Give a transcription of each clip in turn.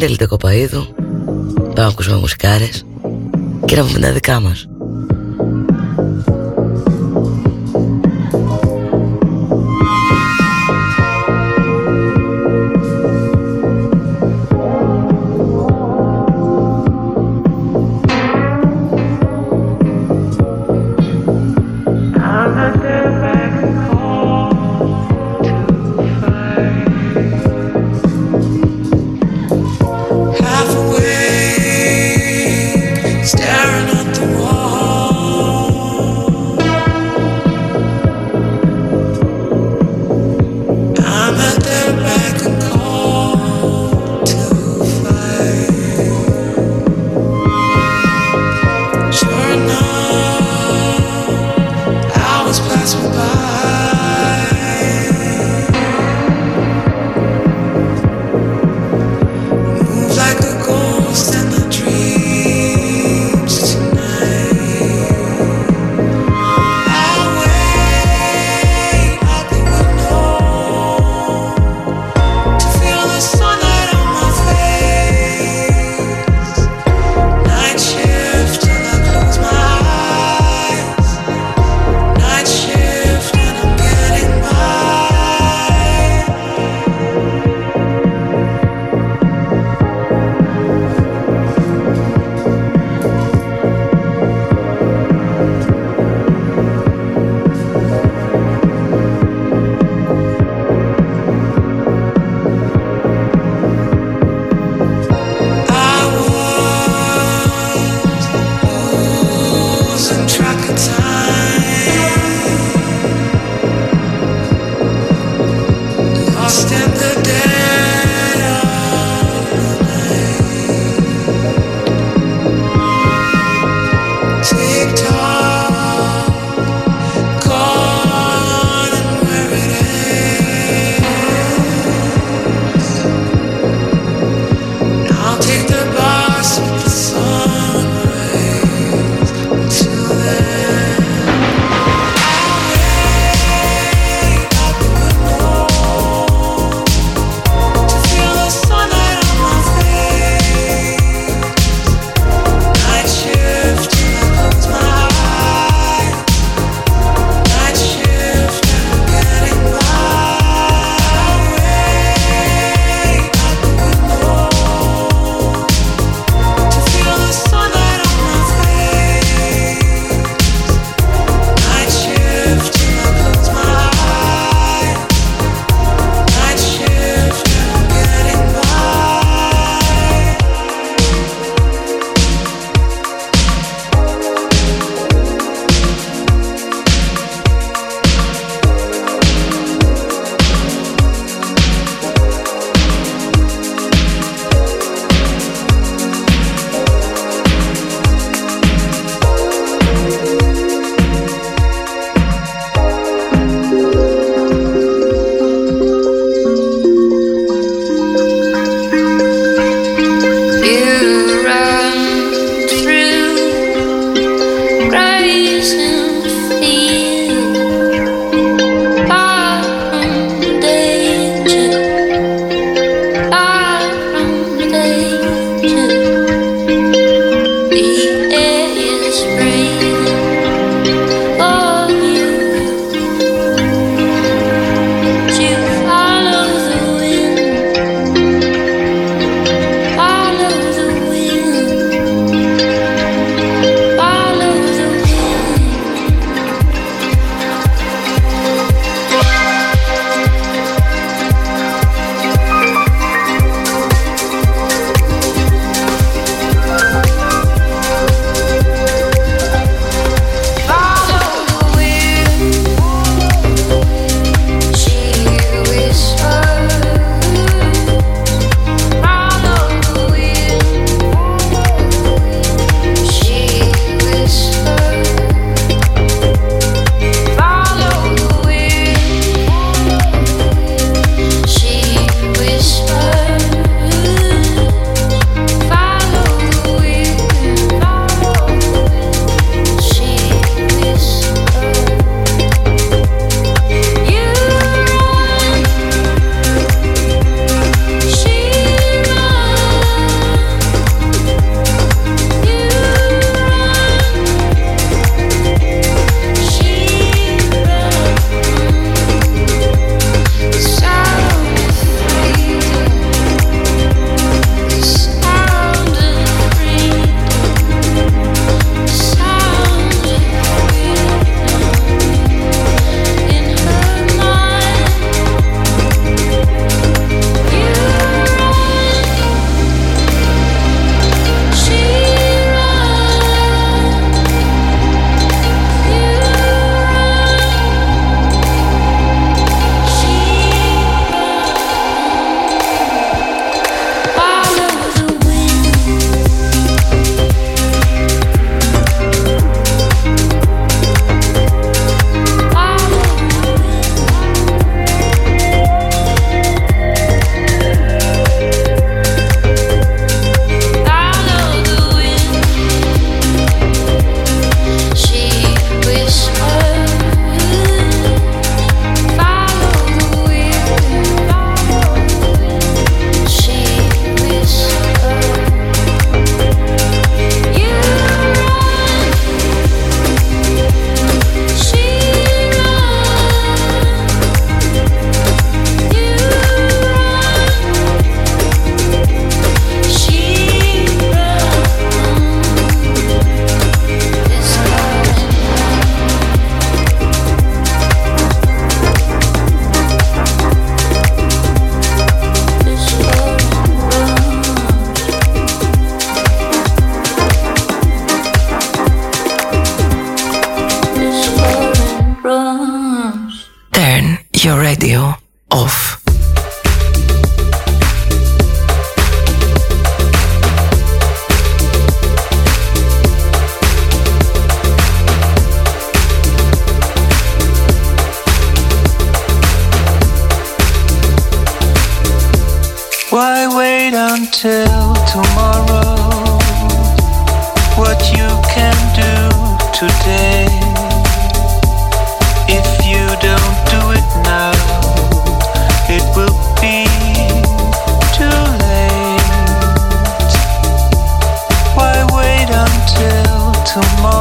Παντελή Κοπαίδου, πάμε να ακούσουμε μουσικάρες και να πούμε τα δικά μας. tomorrow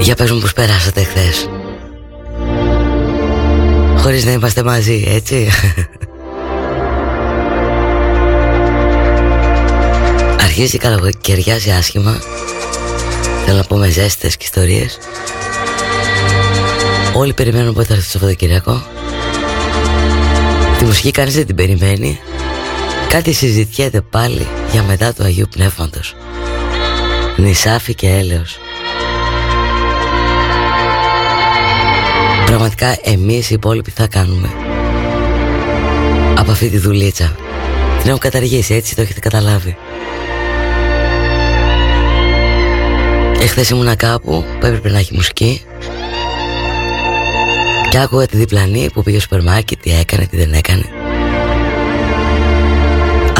Για πες μου πως περάσατε χθες. Χωρίς να είμαστε μαζί, έτσι. Αρχίζει η καλοκαιριάζει άσχημα. Θέλω να πω με ζέστες και ιστορίες. Όλοι περιμένουν που θα έρθει το Σαββατοκυριακό Τη μουσική κανείς δεν την περιμένει. Κάτι συζητιέται πάλι για μετά του Αγίου Πνεύματος. Νησάφη και έλεος. Πραγματικά εμείς οι υπόλοιποι θα κάνουμε Από αυτή τη δουλίτσα. Την έχω καταργήσει έτσι το έχετε καταλάβει. Εχθές ήμουνα κάπου που έπρεπε να έχει μουσική. Και άκουγα τη διπλανή που πήγε στο σούπερ Τι έκανε, τι δεν έκανε.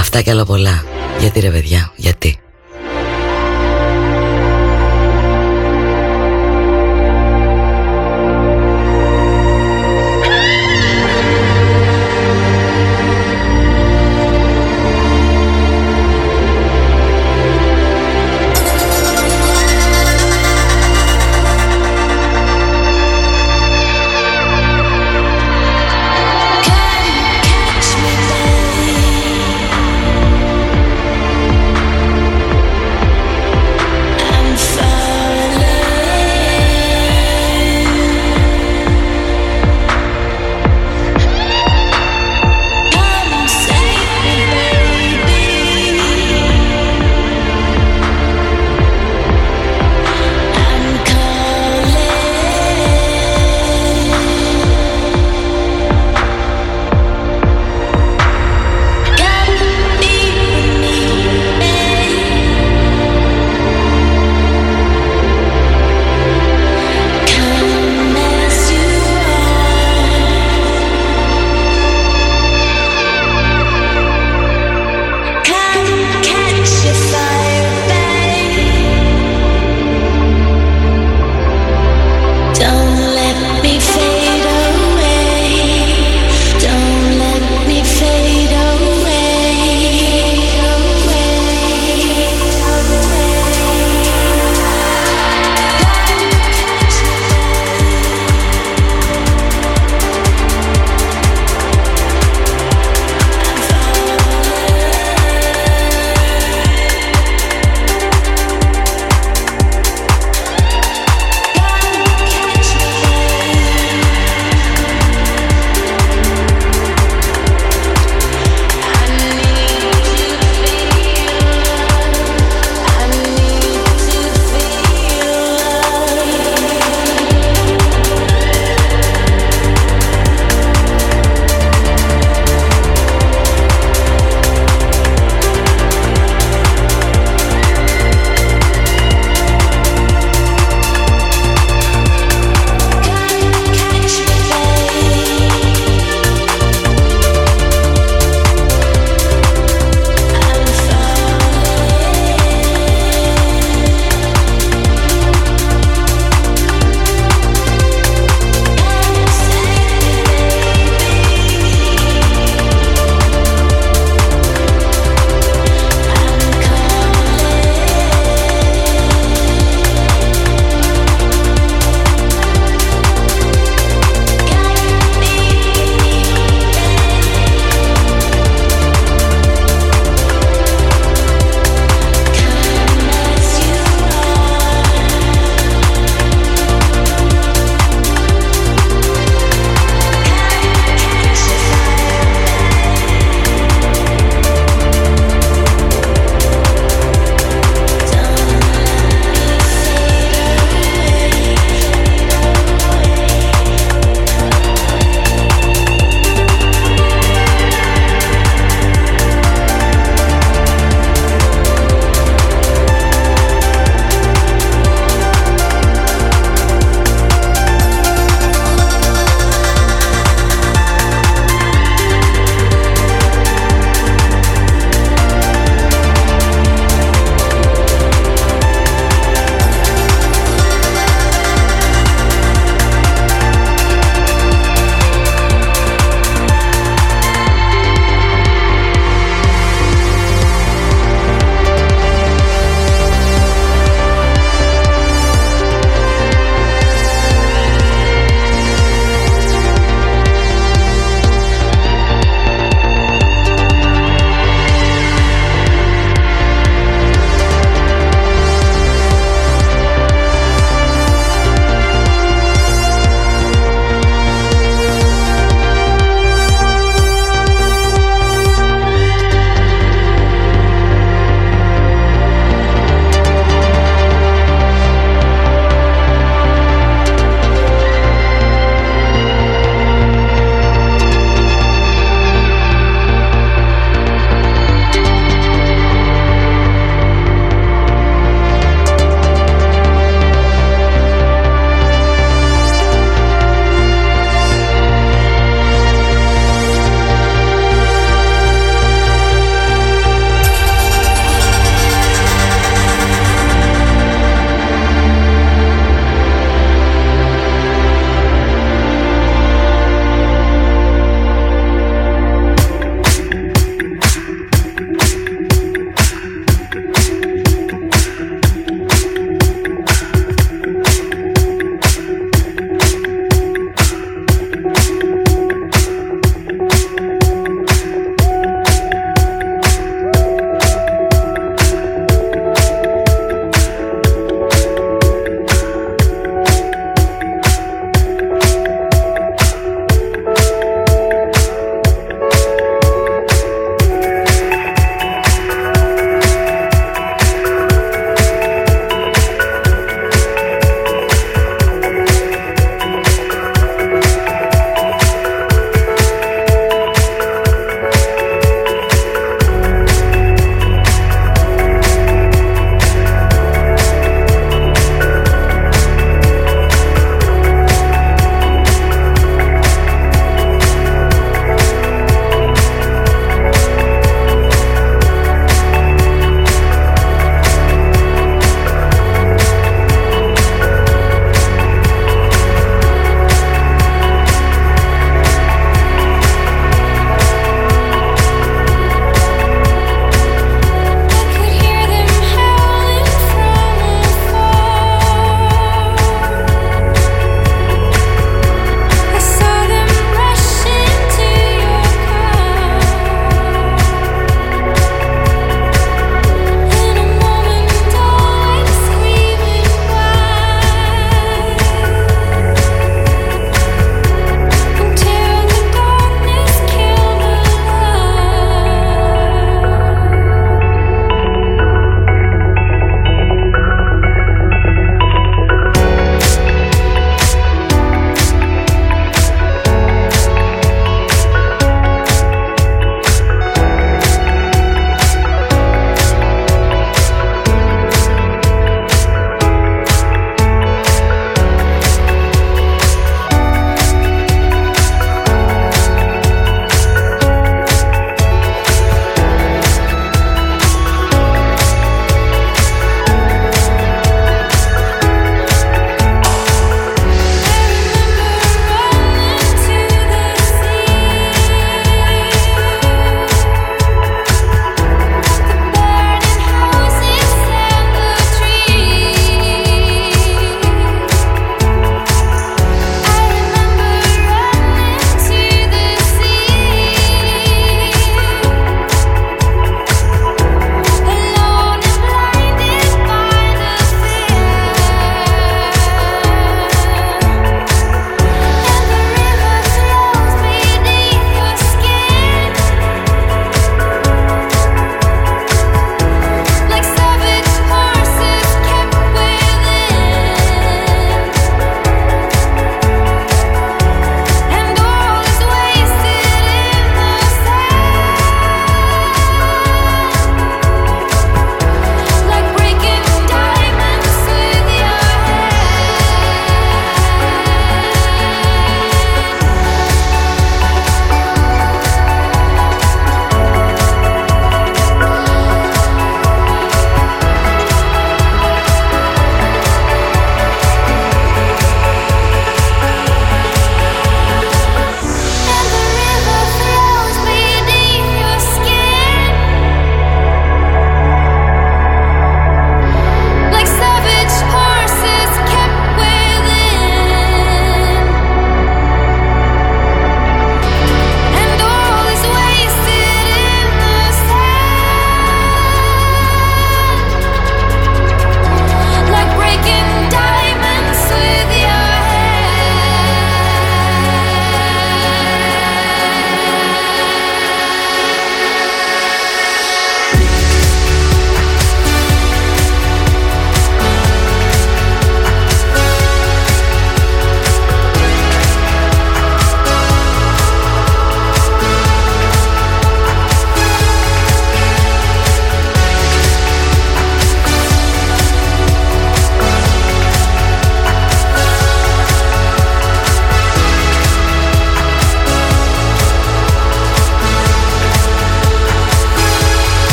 Αυτά και άλλα πολλά. Γιατί ρε παιδιά, γιατί.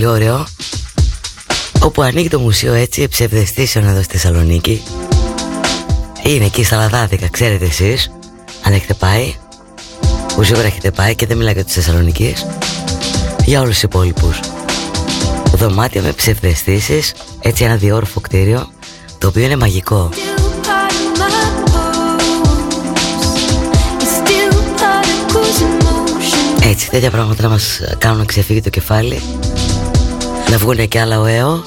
Πολύ ωραίο όπου ανοίγει το μουσείο έτσι ψευδεστήσεων εδώ στη Θεσσαλονίκη. Είναι εκεί στα Λαδάδικα ξέρετε εσείς αν έχετε πάει. Που σίγουρα έχετε πάει και δεν μιλάω για τις Θεσσαλονίκης για όλους τους υπόλοιπους. Δωμάτια με ψευδεστήσεις έτσι ένα διόρφο κτίριο το οποίο είναι μαγικό. Έτσι, τέτοια πράγματα να μας κάνουν να ξεφύγει το κεφάλι Να βγουν και άλλα ωέω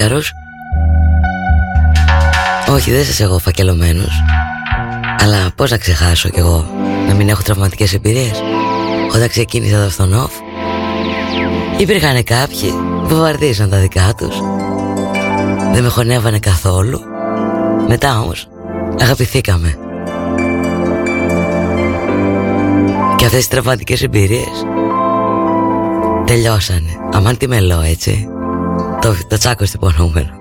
συγκεκριμένο είναι τράκαρος Όχι δεν σας έχω φακελωμένους Αλλά πώς να ξεχάσω κι εγώ Να μην έχω τραυματικές εμπειρίες; Όταν ξεκίνησα εδώ στον off Υπήρχαν κάποιοι που βαρδίζαν τα δικά τους. Δεν με χωνεύανε καθόλου. Μετά όμως αγαπηθήκαμε. Και αυτές οι τραυματικές εμπειρίες Τελειώσανε. Αμάν τι μελώ έτσι Το, το τσάκο στην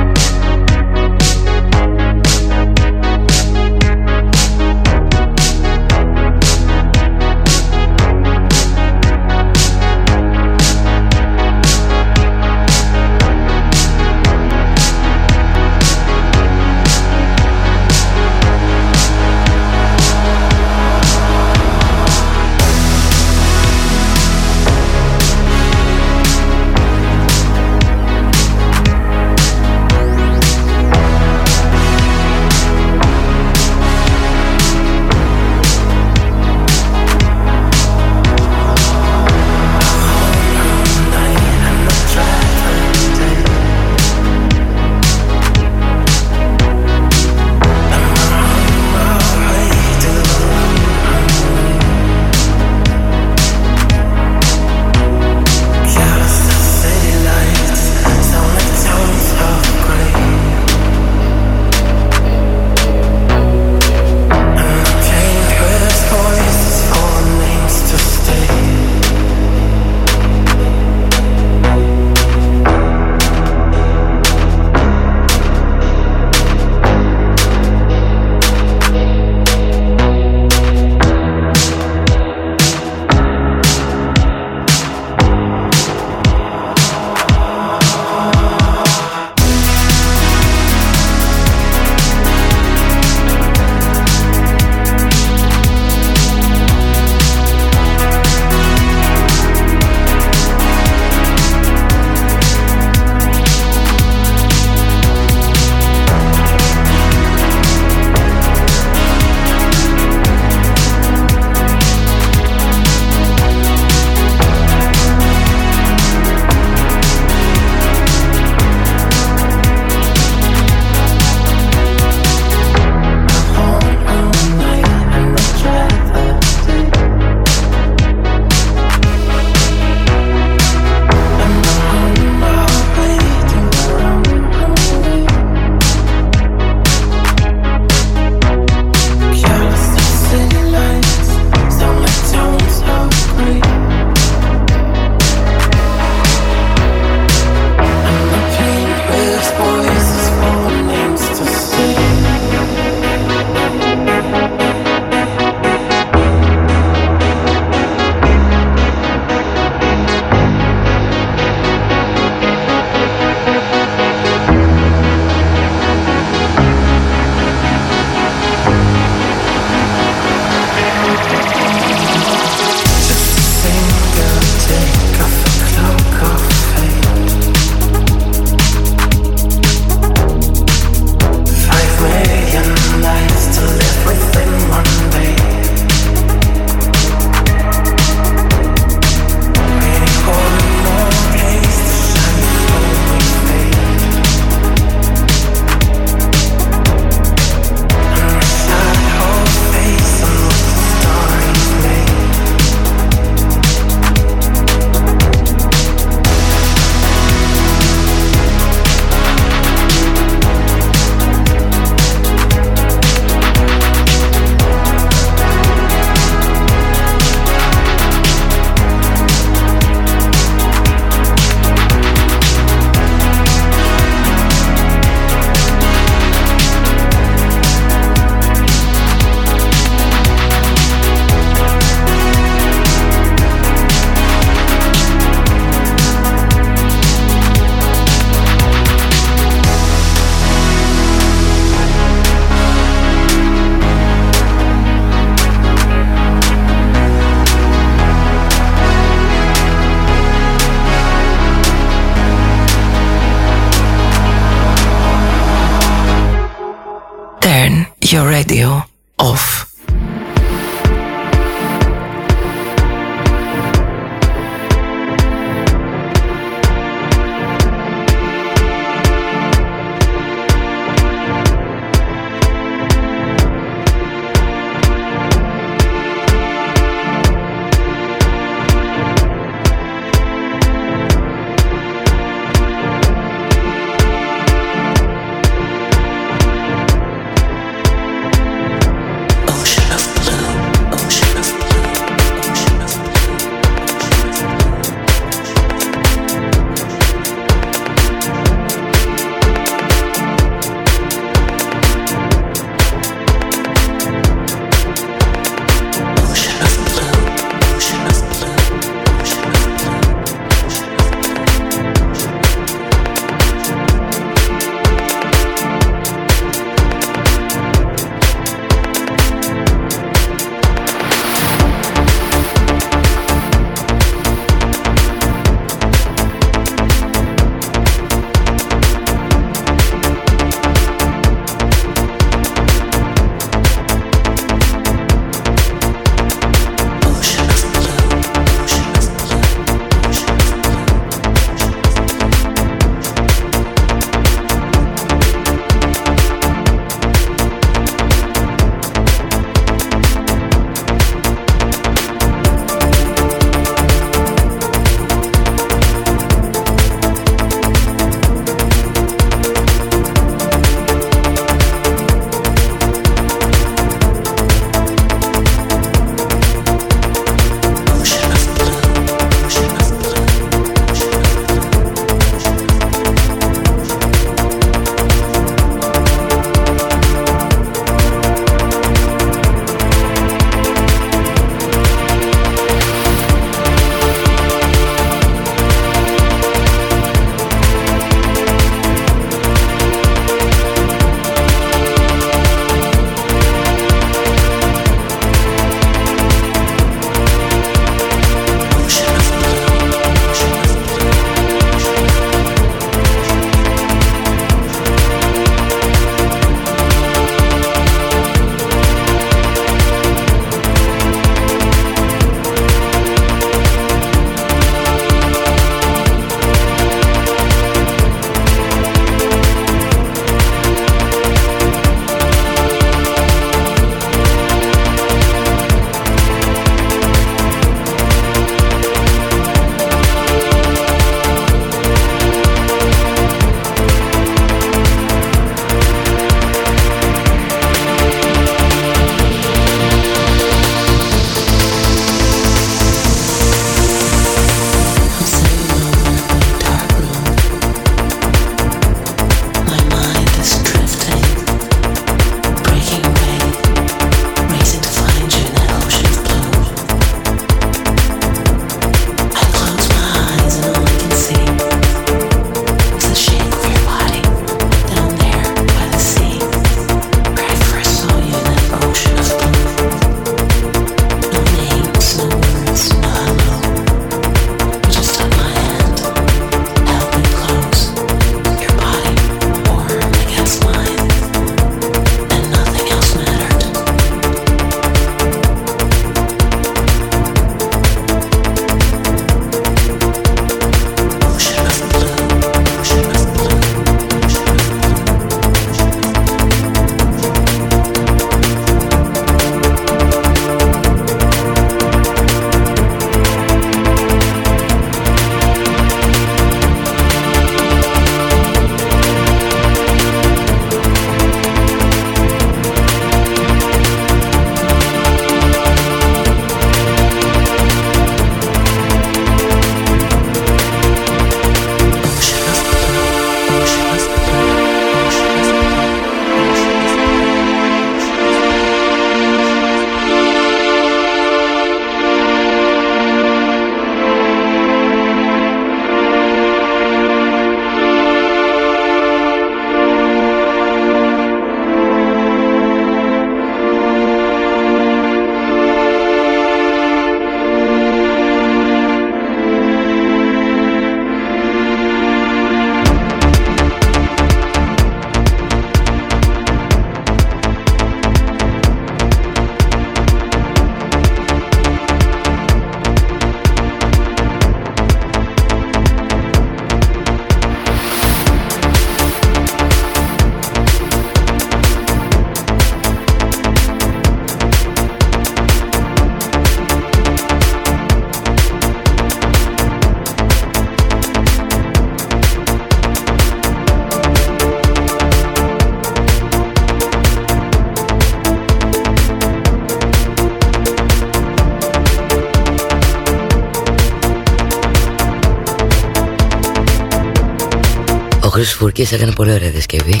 Χρήστος Φουρκής έκανε πολύ ωραία διασκευή.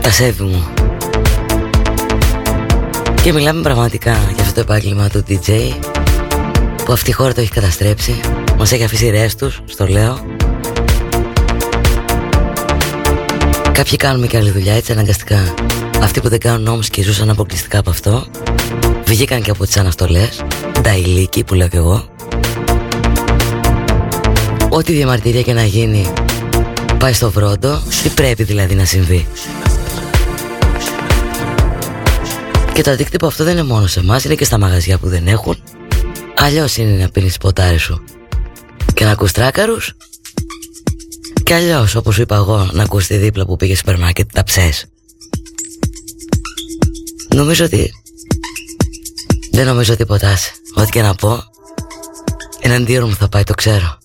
Τα σέβη μου. Και μιλάμε πραγματικά για αυτό το επάγγελμα του DJ Που αυτή η χώρα το έχει καταστρέψει. Μας έχει αφήσει ρέστους, στο λέω. Κάποιοι κάνουμε και άλλη δουλειά έτσι αναγκαστικά. Αυτοί που δεν κάνουν όμως και ζούσαν αποκλειστικά από αυτό Βγήκαν και από τις αναστολές. Τα ηλίκη που λέω και εγώ. Ό,τι διαμαρτυρία και να γίνει Πάει στο βρόντο Τι πρέπει δηλαδή να συμβεί Και το αντίκτυπο αυτό δεν είναι μόνο σε εμάς, είναι και στα μαγαζιά που δεν έχουν. Αλλιώς είναι να πίνεις ποτάρι σου και να ακούς τράκαρους. Και αλλιώς, όπως σου είπα εγώ, να ακούς τη δίπλα που πήγε στο σούπερ μάρκετ τα ψες. Νομίζω ότι δεν νομίζω τίποτα. Ό,τι και να πω, εναντίον μου θα πάει, το ξέρω.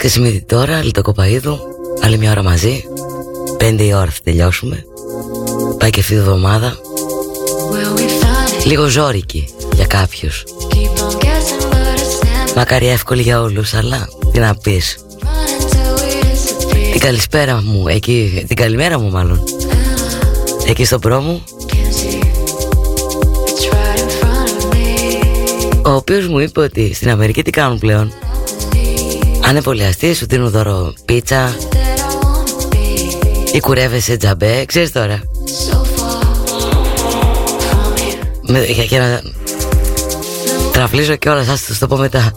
Αν έχεις ξεσημειωθεί τώρα, λιτοκοπαίδου, άλλη μια ώρα μαζί. Πέντε η ώρα θα τελειώσουμε. Πάει και αυτή η εβδομάδα. Λίγο ζόρικη για κάποιους. Μακάρι εύκολη για όλους, αλλά τι να πεις. Την καλησπέρα μου, εκεί, την καλημέρα μου μάλλον. Εκεί στο πρόμο ο οποίος μου είπε ότι στην Αμερική τι κάνουν πλέον; Αν εμβολιαστείς σου δίνουν δώρο πίτσα. Ή κουρεύεσαι τζαμπέ, ξέρεις τώρα. Με, για, για να τραφλίζω κιόλας, ας το πω μετά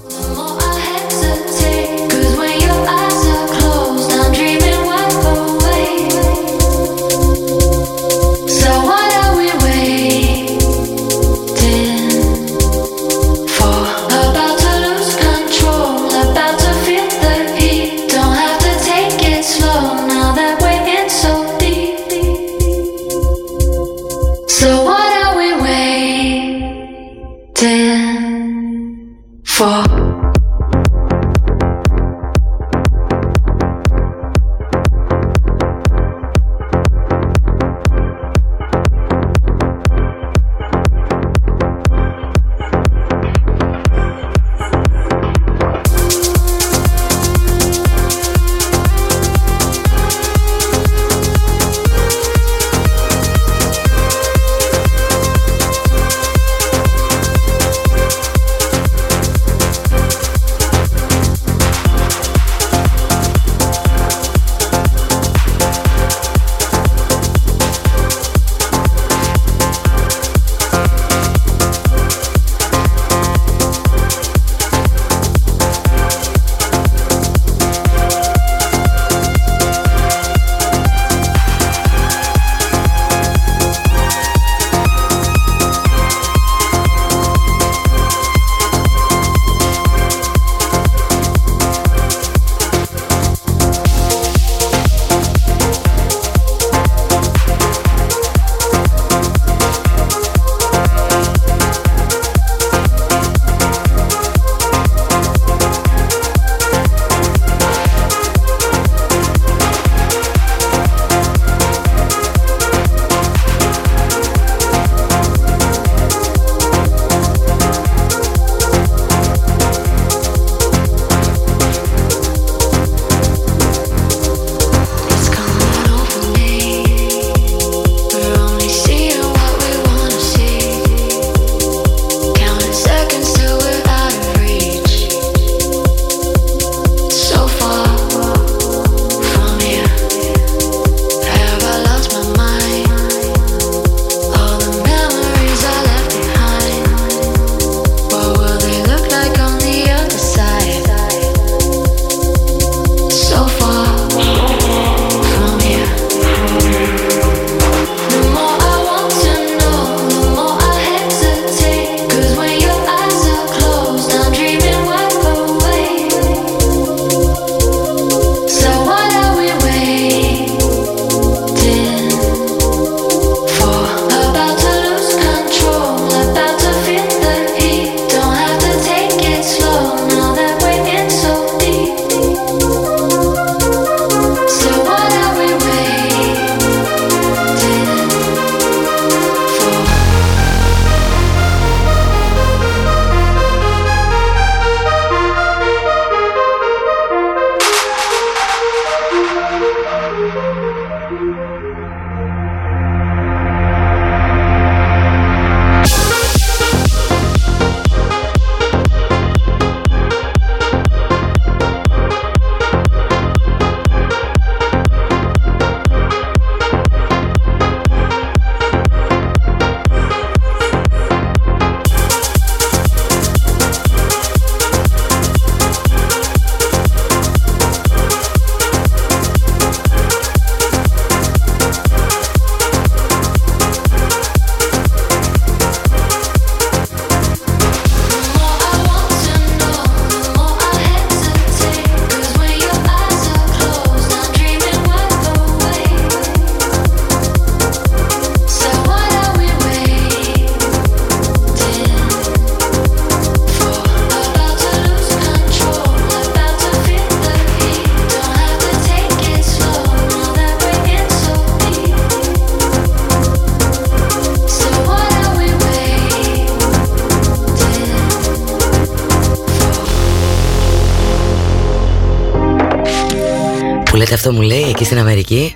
λέτε αυτό μου λέει εκεί στην Αμερική;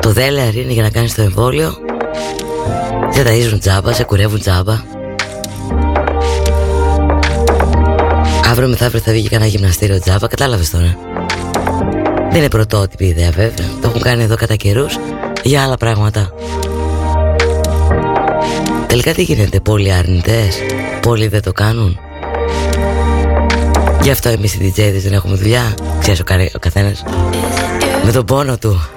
Το δέλεαρ είναι για να κάνεις το εμβόλιο. Σε ταΐζουν τζάμπα, σε κουρεύουν τζάμπα. Αύριο μεθαύριο θα βγει και κανένα γυμναστήριο τζάμπα Κατάλαβες τώρα. Δεν είναι πρωτότυπη ιδέα βέβαια. Το έχουν κάνει εδώ κατά καιρούς για άλλα πράγματα. Τελικά τι γίνεται, πολλοί αρνητές, πολλοί δεν το κάνουν Γι' αυτό εμείς οι DJs δεν έχουμε δουλειά. Ξέρεις ο, ο καθένας. Με τον πόνο του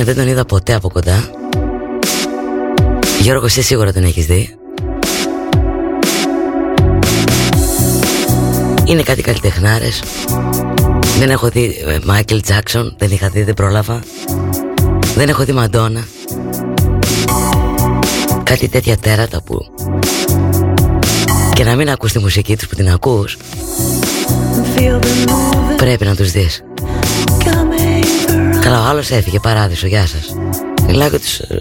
Η αλήθεια είναι δεν τον είδα ποτέ από κοντά. Γιώργο εσύ σίγουρα τον έχεις δει. Είναι κάτι καλλιτεχνάρες. Δεν έχω δει Μάικλ Τζάκσον Δεν είχα δει, δεν πρόλαβα. Δεν έχω δει Μαντόνα Κάτι τέτοια τέρατα που Και να μην ακούς τη μουσική τους που την ακούς Πρέπει να τους δεις Καλά ο άλλος έφυγε παράδεισο Γεια σας. Μιλάω για τους ε,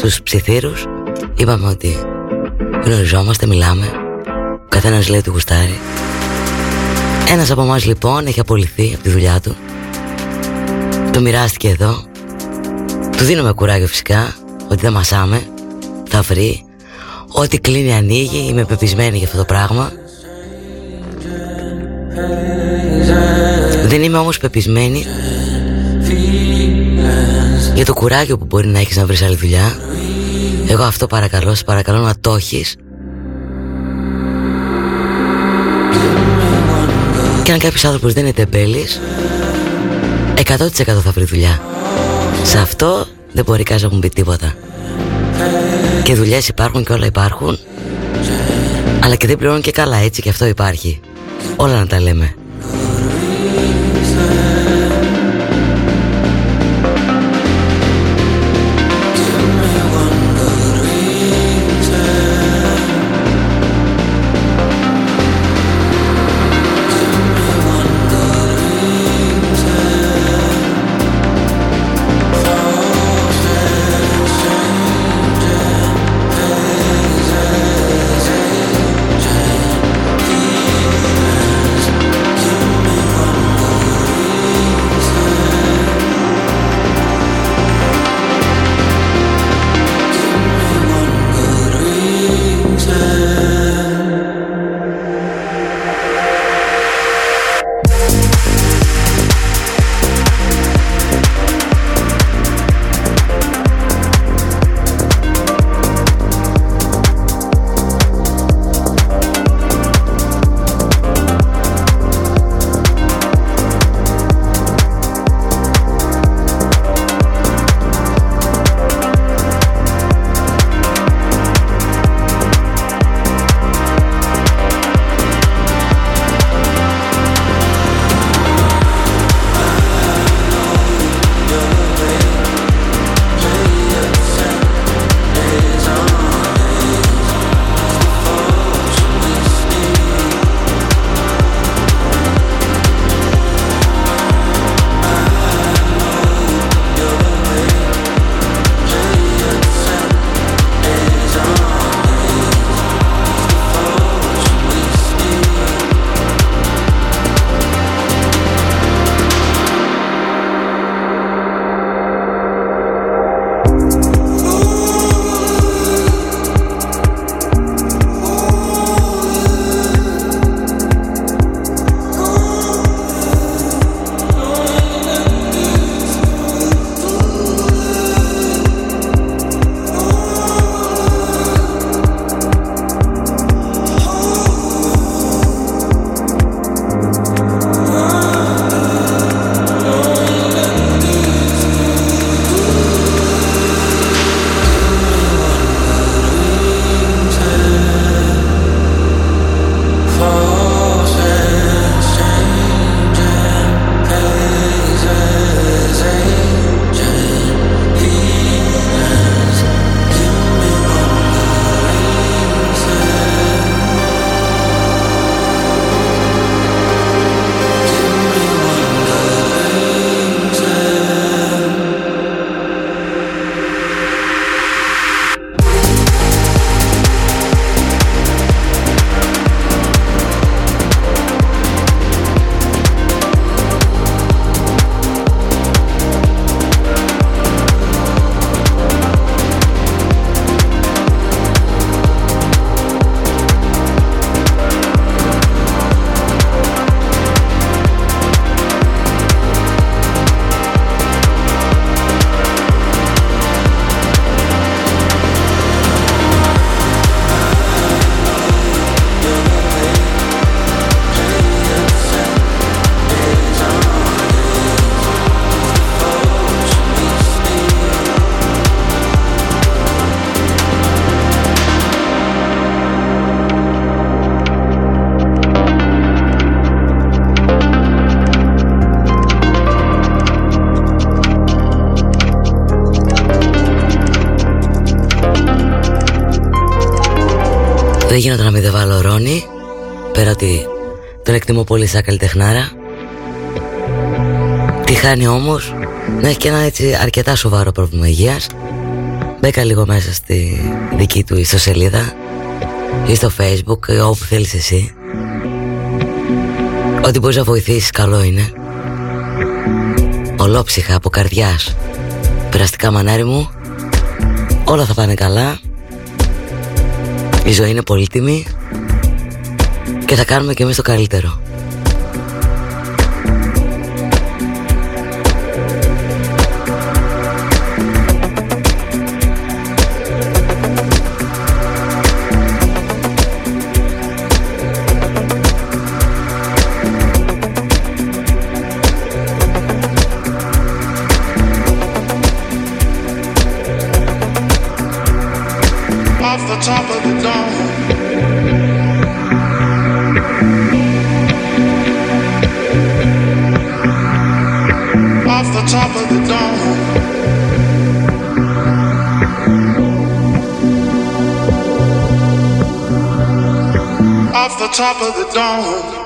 στους ψιθύρους, είπαμε ότι γνωριζόμαστε, μιλάμε, ο καθένας λέει του γουστάρι. Ένας από εμάς λοιπόν έχει απολυθεί από τη δουλειά του, το μοιράστηκε εδώ, του δίνουμε κουράγιο φυσικά, ότι δεν μασάμε, θα βρει, ό,τι κλείνει ανοίγει, είμαι πεπισμένη για αυτό το πράγμα. Δεν είμαι όμως πεπισμένη για το κουράγιο που μπορεί να έχεις να βρεις άλλη δουλειά Εγώ αυτό παρακαλώ, σε παρακαλώ να το έχεις. Και αν κάποιος άνθρωπος δεν είναι τεμπέλης 100% θα βρει δουλειά. Σε αυτό δεν μπορεί κανείς να μου πει τίποτα. Και δουλειές υπάρχουν και όλα υπάρχουν Αλλά και δεν πληρώνουν και καλά έτσι και αυτό υπάρχει. Όλα να τα λέμε τον εκτιμώ πολύ σαν καλλιτεχνάρα. Τι χάνει όμως να έχει και ένα έτσι αρκετά σοβαρό πρόβλημα υγείας. Μπέκα λίγο μέσα στη δική του ιστοσελίδα ή στο facebook ή όπου θέλεις εσύ. Ό,τι μπορείς να βοηθήσεις καλό είναι. Ολόψυχα από καρδιάς. Περαστικά μανάρι μου. Όλα θα πάνε καλά. Η ζωή είναι πολύτιμη Και θα κάνουμε και εμείς το καλύτερο top of the dome.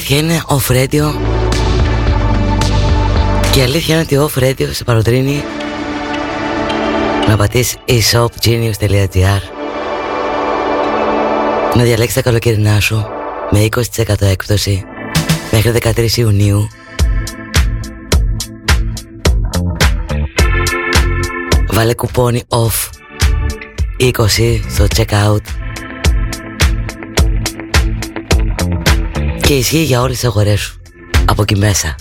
Αλήθεια είναι off radio. Και η αλήθεια είναι ότι off radio σε παροτρύνει Να πατήσεις eShopGenius.gr Να διαλέξεις τα καλοκαιρινά σου Με 20% έκπτωση Μέχρι 13 Ιουνίου. Βάλε κουπόνι off 20 στο checkout και ισχύει για όλες τις αγορές σου από εκεί μέσα.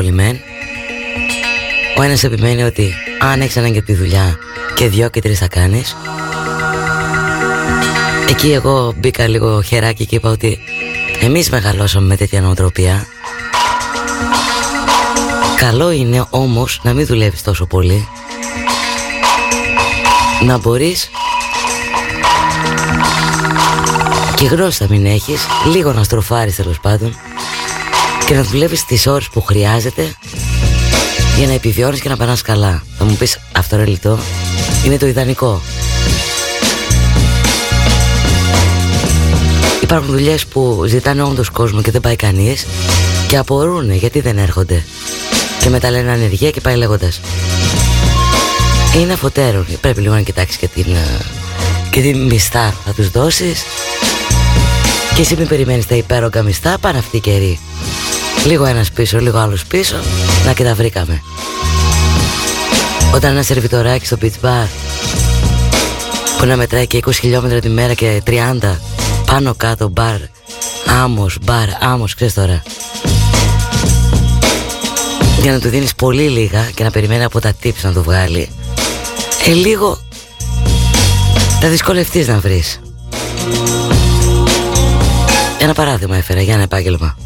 Δύσκολη μεν. Ο ένας επιμένει ότι αν έχεις ανάγκη τη δουλειά και δυο και τρεις θα κάνεις. Εκεί εγώ μπήκα λίγο χεράκι και είπα ότι εμείς μεγαλώσαμε με τέτοια νοοτροπία. Καλό είναι όμως να μην δουλεύεις τόσο πολύ. Να μπορείς και γνώση θα μην έχεις, λίγο να στροφάρεις τέλος πάντων και να δουλεύεις τις ώρες που χρειάζεται για να επιβιώνεις και να περνάς καλά. Θα μου πεις αυτό ρε λιτό, είναι το ιδανικό. Υπάρχουν δουλειές που ζητάνε όντως κόσμο και δεν πάει κανείς και απορούν γιατί δεν έρχονται; Και μετά λένε ανεργία και πάει λέγοντας. Είναι αφωτέρων, πρέπει λίγο να κοιτάξεις και την, ε, και την μισθά θα τους δώσεις και εσύ μην περιμένεις τα υπέρογκα μισθά, πάνε αυτοί οι καιροί. Λίγο ένας πίσω, λίγο άλλος πίσω, να και τα βρήκαμε. Όταν ένα σερβιτοράκι στο beach bar που να μετράει και 20 χιλιόμετρα τη μέρα και 30 πάνω κάτω μπαρ, άμμος, μπαρ, άμμος, ξέρεις τώρα. Για να του δίνεις πολύ λίγα και να περιμένει από τα tips να το βγάλει. Ε, λίγο θα δυσκολευτείς να βρεις. Ένα παράδειγμα έφερα για ένα επάγγελμα.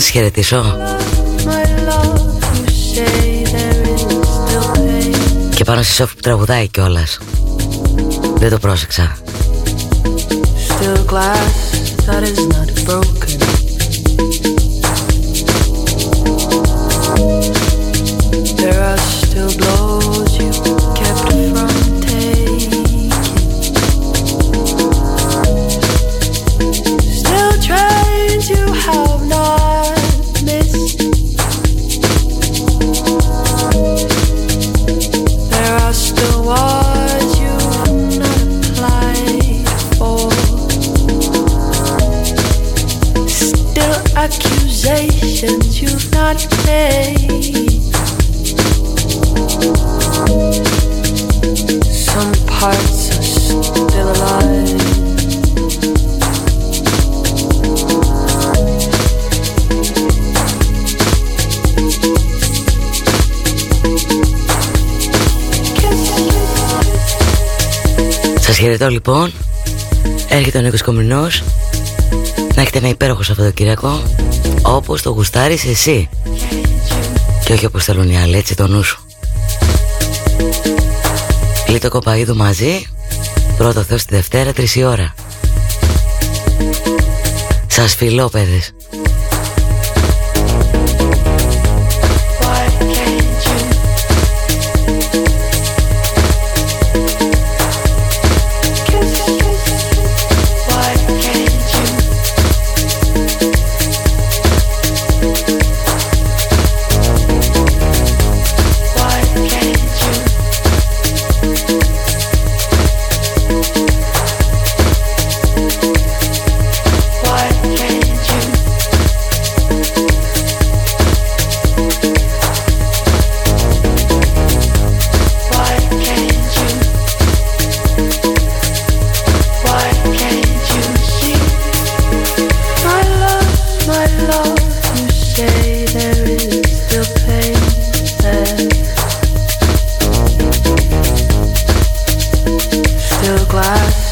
Να σας χαιρετήσω. Και πάνω στη σόφη που τραγουδάει κιόλας. Δεν το πρόσεξα. Still glass that is not broken. There are still blows χαιρετώ λοιπόν Έρχεται ο Νίκος Κομινός. Να έχετε ένα υπέροχο Σαββατοκύριακο Όπως το γουστάρεις εσύ. Και όχι όπως θέλουν οι άλλοι έτσι το νου σου. Λίτο Κοπαίδου μαζί Πρώτο Θεός τη Δευτέρα 3 η ώρα. Σας φιλώ παιδες why.